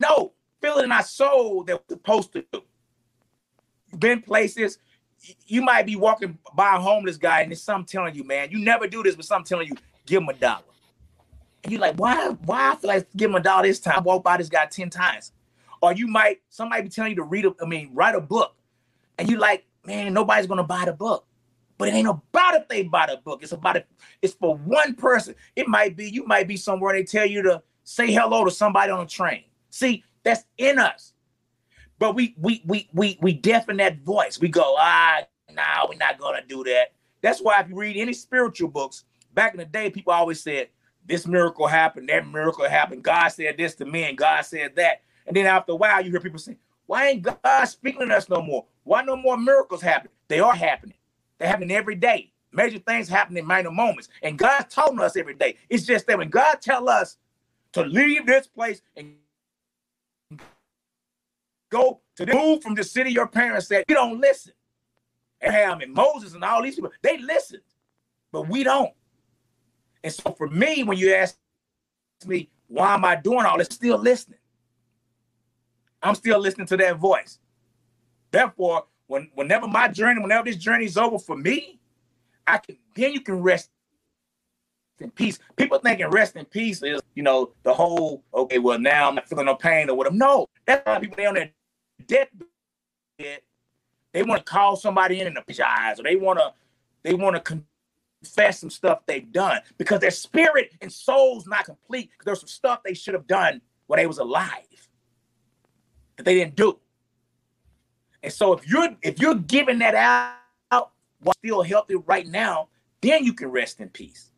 Speaker 2: know, feel it in our soul that we're supposed to do. Been places, you might be walking by a homeless guy and there's something telling you, man, you never do this, but something telling you, give him a dollar. And you're like, why? Why I feel like give him a dollar this time? I walk by this guy 10 times. Or you might, somebody be telling you to read a, I mean, write a book. And you're like, man, nobody's gonna buy the book. But it ain't about if they buy the book. It's about it, it's for one person. It might be, you might be somewhere they tell you to say hello to somebody on a train. See, that's in us. But we we we we we deafen that voice. We go, ah, nah, we're not gonna do that. That's why if you read any spiritual books, back in the day, people always said, this miracle happened, that miracle happened. God said this to me, and God said that. And then after a while, you hear people say, Why ain't God speaking to us no more? Why no more miracles happen? They are happening. They happen every day. Major things happen in minor moments. And God's telling us every day. It's just that when God tell us to leave this place and go to the, move from the city your parents said, you don't listen. Abraham and Moses and all these people, they listened, but we don't. And so for me, when you ask me, why am I doing all this? Still listening. I'm still listening to that voice. Therefore, when whenever my journey, whenever this journey is over for me, I can then you can rest in peace. People thinking rest in peace is, you know, the whole, okay, well, now I'm not feeling no pain or whatever. No, that's why people they on their deathbed. They want to call somebody in and apologize, or they want to, they want to confess some stuff they've done because their spirit and soul's not complete. Because there's some stuff they should have done when they was alive that they didn't do. And so if you're if you're giving that out while still healthy right now, then you can rest in peace.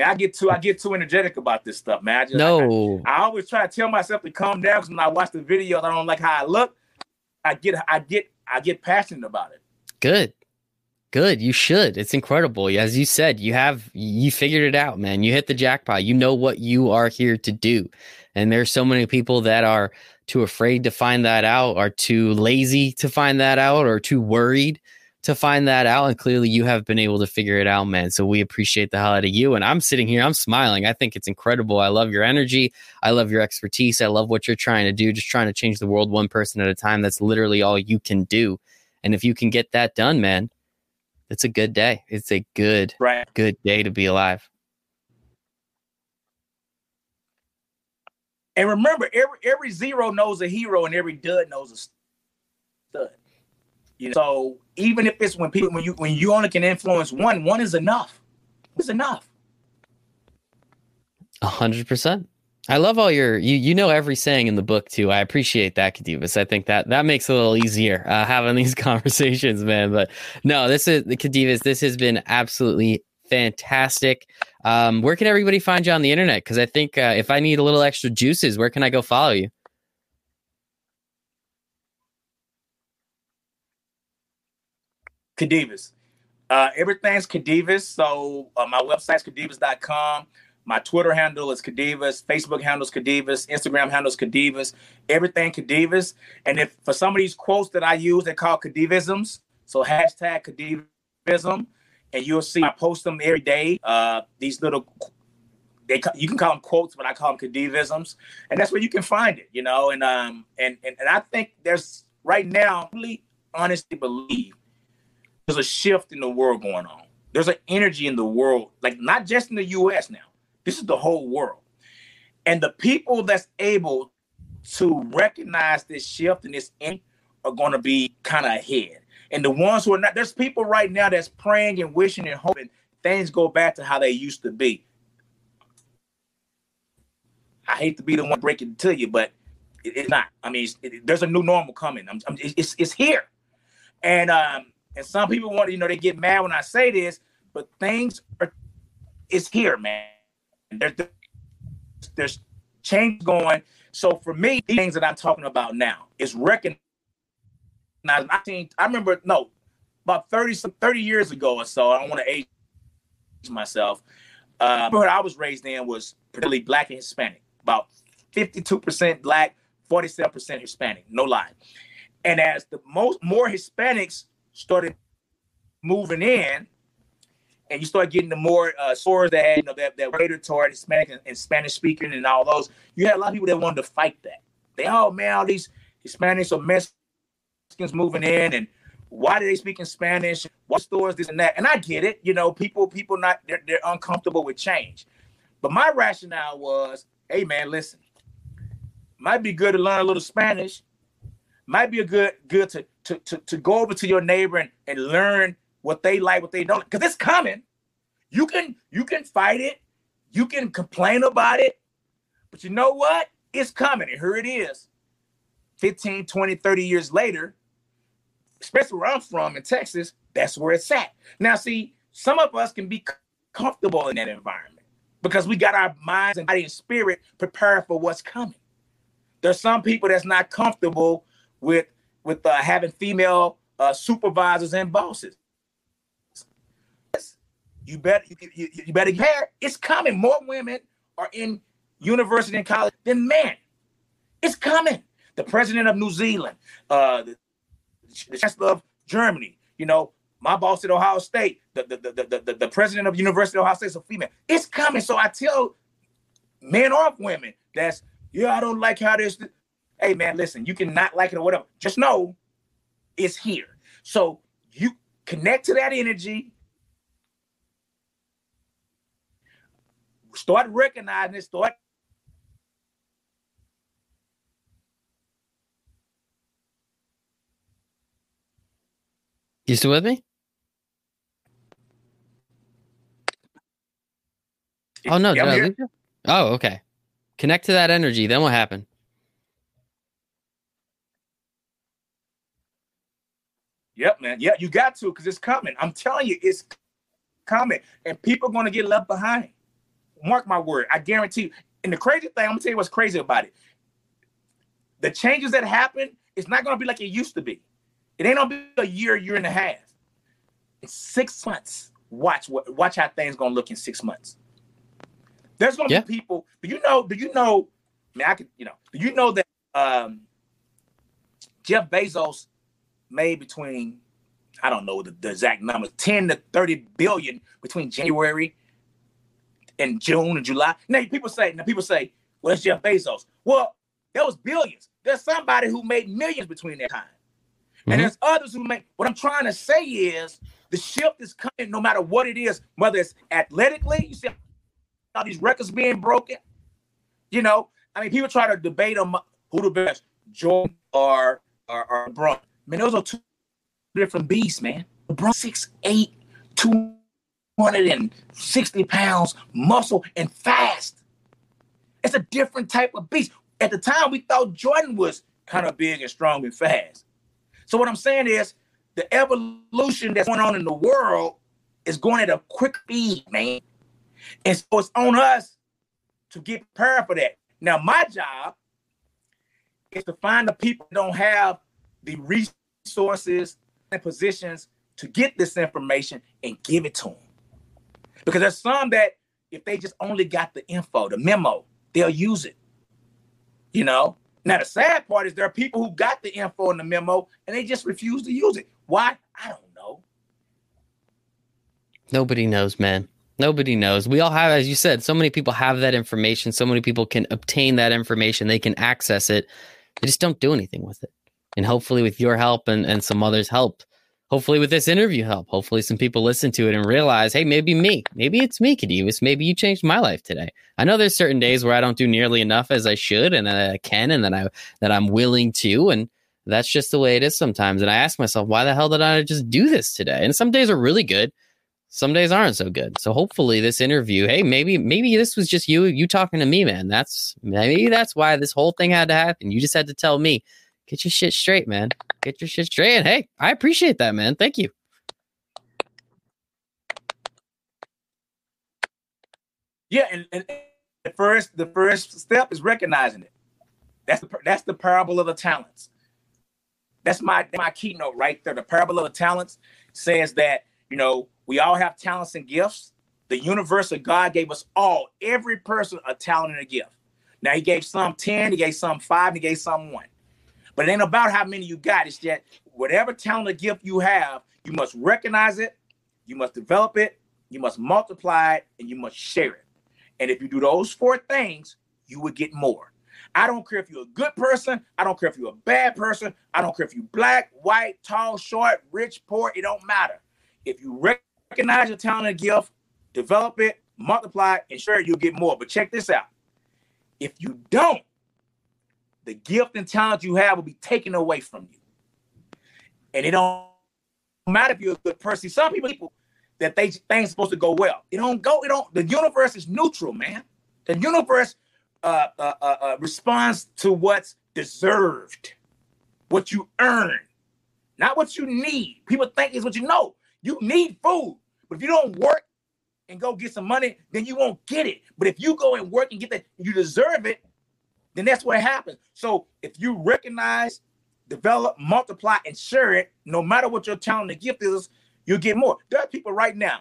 Speaker 2: Man, I get too I get too energetic about this stuff, man. I just,
Speaker 1: no,
Speaker 2: I, I, always try to tell myself to calm down because when I watch the videos, I don't like how I look. I get I get I get passionate about it.
Speaker 1: Good. Good. You should. It's incredible. As you said, you have you figured it out, man. You hit the jackpot. You know what you are here to do. And there's so many people that are too afraid to find that out, are too lazy to find that out, or too worried to find that out. And clearly you have been able to figure it out, man. So we appreciate the hell out of you. And I'm sitting here, I'm smiling. I think it's incredible. I love your energy. I love your expertise. I love what you're trying to do, just trying to change the world one person at a time. That's literally all you can do. And if you can get that done, man, it's a good day. It's a good,
Speaker 2: right.
Speaker 1: good day to be alive.
Speaker 2: And remember, every every zero knows a hero, and every dud knows a. You know, so even if it's when people when you when you only can influence one, one is enough. It's enough.
Speaker 1: A hundred percent. I love all your you you know every saying in the book too. I appreciate that, Khadevis. I think that that makes it a little easier uh, having these conversations, man. But no, this is Khadevis. This has been absolutely fantastic. Um, where can everybody find you on the internet? Because I think uh, if I need a little extra juices, where can I go follow you?
Speaker 2: Khadevis. Uh, everything's Khadevis. So uh, my website's khadevis.com. My Twitter handle is Khadevis. Facebook handle is Khadevis. Instagram handle is Khadevis. Everything Khadevis. And if for some of these quotes that I use, they're called Khadevisms. So hashtag Khadevism. And you'll see I post them every day. Uh, these little they you can call them quotes, but I call them Khadevisms. And that's where you can find it, you know. And um and and, and I think there's right now, I really honestly believe there's a shift in the world going on. There's an energy in the world, like not just in the US now. This is the whole world. And the people that's able to recognize this shift and this end are going to be kind of ahead. And the ones who are not, there's people right now that's praying and wishing and hoping things go back to how they used to be. I hate to be the one breaking to you, but it, it's not. I mean, it, there's a new normal coming. I'm, I'm, it's it's here, and um, and some people want to, you know, they get mad when I say this, but things are, it's here, man. There's there's change going. So for me, these things that I'm talking about now is recognizing. I think I remember no, about 30 some 30 years ago or so. I don't want to age myself. Uh, what I was raised in was particularly black and Hispanic. About 52% black, 47% Hispanic. No lie. And as the most more Hispanics started moving in, and you start getting the more uh, that had, you know, that, that rated toward Hispanic and, and, Spanish speaking and all those, you had a lot of people that wanted to fight that. They, oh man, all these Hispanics or Mexicans moving in, and why do they speak in Spanish? What stores, this and that? And I get it, you know, people, people not they're, they're uncomfortable with change. But my rationale was, hey man, listen, might be good to learn a little Spanish. Might be a good good to to to, to go over to your neighbor and, and learn what they like, what they don't, because it's coming. You can you can fight it, you can complain about it, but you know what? It's coming. And here it is. 15, 20, 30 years later, especially where I'm from in Texas, that's where it's at. Now, see, some of us can be comfortable in that environment because we got our minds and body and spirit prepared for what's coming. There's some people that's not comfortable with with uh, having female uh, supervisors and bosses. You better you, you better prepare. It's coming. More women are in university and college than men. It's coming. The president of New Zealand, uh, the, the chancellor of Germany, you know, my boss at Ohio State, the the, the, the, the president of University of Ohio State is a female. It's coming. So I tell men or women that's yeah, I don't like how this. Hey man, listen, you can not like it or whatever. Just know it's here. So you connect to that energy Start recognizing it. Start.
Speaker 1: You still with me? Oh no! Yeah, uh, oh, okay. Connect to that energy. Then what happened?
Speaker 2: Yep, man. Yeah, you got to because it's coming. I'm telling you, it's coming, and people are going to get left behind. Mark my word. I guarantee you. And the crazy thing, I'm gonna tell you what's crazy about it. The changes that happen, it's not gonna be like it used to be. It ain't gonna be a year, year and a half. In six months, watch what watch how things gonna look in six months. There's gonna yeah. be people. Do you know? Do you know? I mean, I could, you know, do you know that um, Jeff Bezos made between I don't know the, the exact number, 10 to 30 billion between January and June and July. Now people say, now people say, well, it's Jeff Bezos. Well, there was billions. There's somebody who made millions between that time. Mm-hmm. And there's others who make what I'm trying to say is the shift is coming no matter what it is, whether it's athletically, you see all these records being broken. You know, I mean, people try to debate on who the best, Jordan or or, or LeBron. Man, those are two different beasts, man. LeBron six eight, two 260 pounds, muscle, and fast. It's a different type of beast. At the time, we thought Jordan was kind of big and strong and fast. So what I'm saying is the evolution that's going on in the world is going at a quick speed, man. And so it's on us to get prepared for that. Now, my job is to find the people that don't have the resources and positions to get this information and give it to them. Because there's some that if they just only got the info, the memo, they'll use it. You know? Now the sad part is there are people who got the info and the memo and they just refuse to use it. Why? I don't know.
Speaker 1: Nobody knows, man. Nobody knows. We all have, as you said, so many people have that information. So many people can obtain that information. They can access it. They just don't do anything with it. And hopefully, with your help and, and some others' help, hopefully with this interview help. Hopefully some people listen to it and realize, hey, maybe me, maybe it's me, Khadevis. Maybe you changed my life today. I know there's certain days where I don't do nearly enough as I should and that I can and that I that I'm willing to. And that's just the way it is sometimes. And I ask myself, why the hell did I just do this today? And some days are really good. some days aren't so good. So hopefully this interview, hey, maybe maybe this was just you you talking to me, man. That's maybe that's why this whole thing had to happen. You just had to tell me, get your shit straight, man. Get your shit straight. And hey, I appreciate that, man. Thank you.
Speaker 2: Yeah, and, and the first the first step is recognizing it. That's the that's the parable of the talents. That's my my keynote right there. The parable of the talents says that you know we all have talents and gifts. The universe of God gave us all, every person, a talent and a gift. Now he gave some ten, he gave some five, he gave some one. But it ain't about how many you got. It's that whatever talent or gift you have, you must recognize it, you must develop it, you must multiply it, and you must share it. And if you do those four things, you will get more. I don't care if you're a good person. I don't care if you're a bad person. I don't care if you're black, white, tall, short, rich, poor. It don't matter. If you recognize your talent and gift, develop it, multiply it, and share it, you'll get more. But check this out. If you don't, the gift and talent you have will be taken away from you. And it don't matter if you're a good person. Some people that they things supposed to go well. It don't go. It don't. The universe is neutral, man. The universe uh, uh, uh, uh, responds to what's deserved, what you earn, not what you need. People think is what you know. You need food, but if you don't work and go get some money, then you won't get it. But if you go and work and get that, you deserve it. Then that's what happens. So if you recognize, develop, multiply, and share it, no matter what your talent and gift is, You'll get more. There are people right now.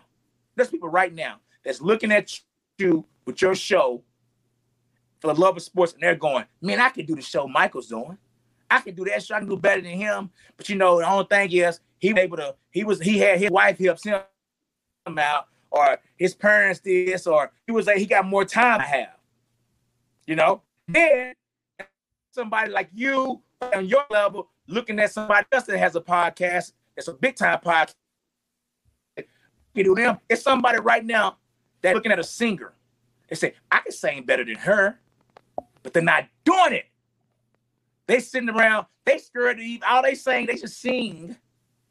Speaker 2: There's people right now that's looking at you with your show for the love of sports, and they're going, "Man, I can do the show Michael's doing. I can do that show. I can do better than him." But you know, the only thing is he was able to. He was. He had his wife helps him out, or his parents this, or he was like he got more time to have. You know, then somebody like you on your level looking at somebody else that has a podcast, it's a big time podcast you do them. It's somebody right now that looking at a singer and say, I can sing better than her, but they're not doing it. They sitting around, they scared to eat. All they saying, they just sing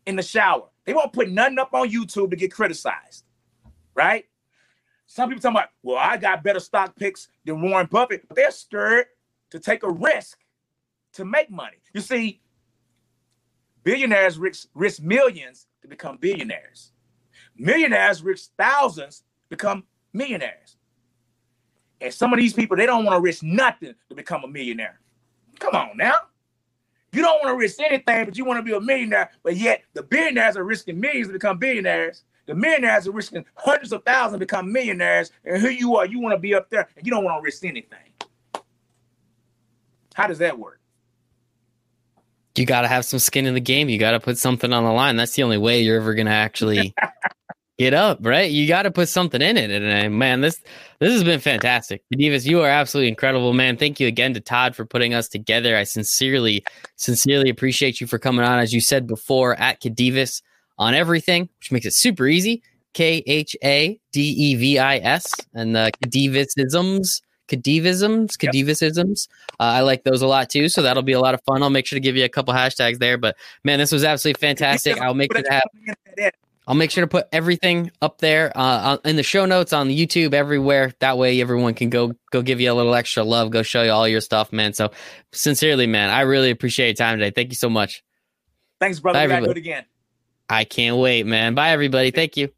Speaker 2: in the shower. They won't put nothing up on YouTube to get criticized, right? Some people talking about, well, I got better stock picks than Warren Buffett, but they're scared to take a risk to make money. You see, billionaires risk, risk millions to become billionaires. Millionaires risk thousands become millionaires. And some of these people, they don't want to risk nothing to become a millionaire. Come on now. You don't want to risk anything, but you want to be a millionaire. But yet the billionaires are risking millions to become billionaires. The millionaires are risking hundreds of thousands to become millionaires. And who you are, you want to be up there and you don't want to risk anything. How does that work?
Speaker 1: You got to have some skin in the game. You got to put something on the line. That's the only way you're ever going to actually get up, right? You got to put something in it. And man, this this has been fantastic. Davis, you are absolutely incredible, man. Thank you again to Todd for putting us together. I sincerely, sincerely appreciate you for coming on, as you said before, at Khadevis on everything, which makes it super easy. K H A D E V I S and the Khadivisisms. Khadevisms, Khadivisisms. Uh, I like those a lot too, so that'll be a lot of fun. I'll make sure to give you a couple hashtags there. But man, this was absolutely fantastic. I'll make sure to have. I'll make sure to put everything up there uh, in the show notes on the YouTube everywhere. That way, everyone can go go give you a little extra love, go show you all your stuff, man. So, sincerely, man, I really appreciate your time today. Thank you so much.
Speaker 2: Thanks, brother. Bye, we gotta do it again.
Speaker 1: I can't wait, man. Bye, everybody. Thank you.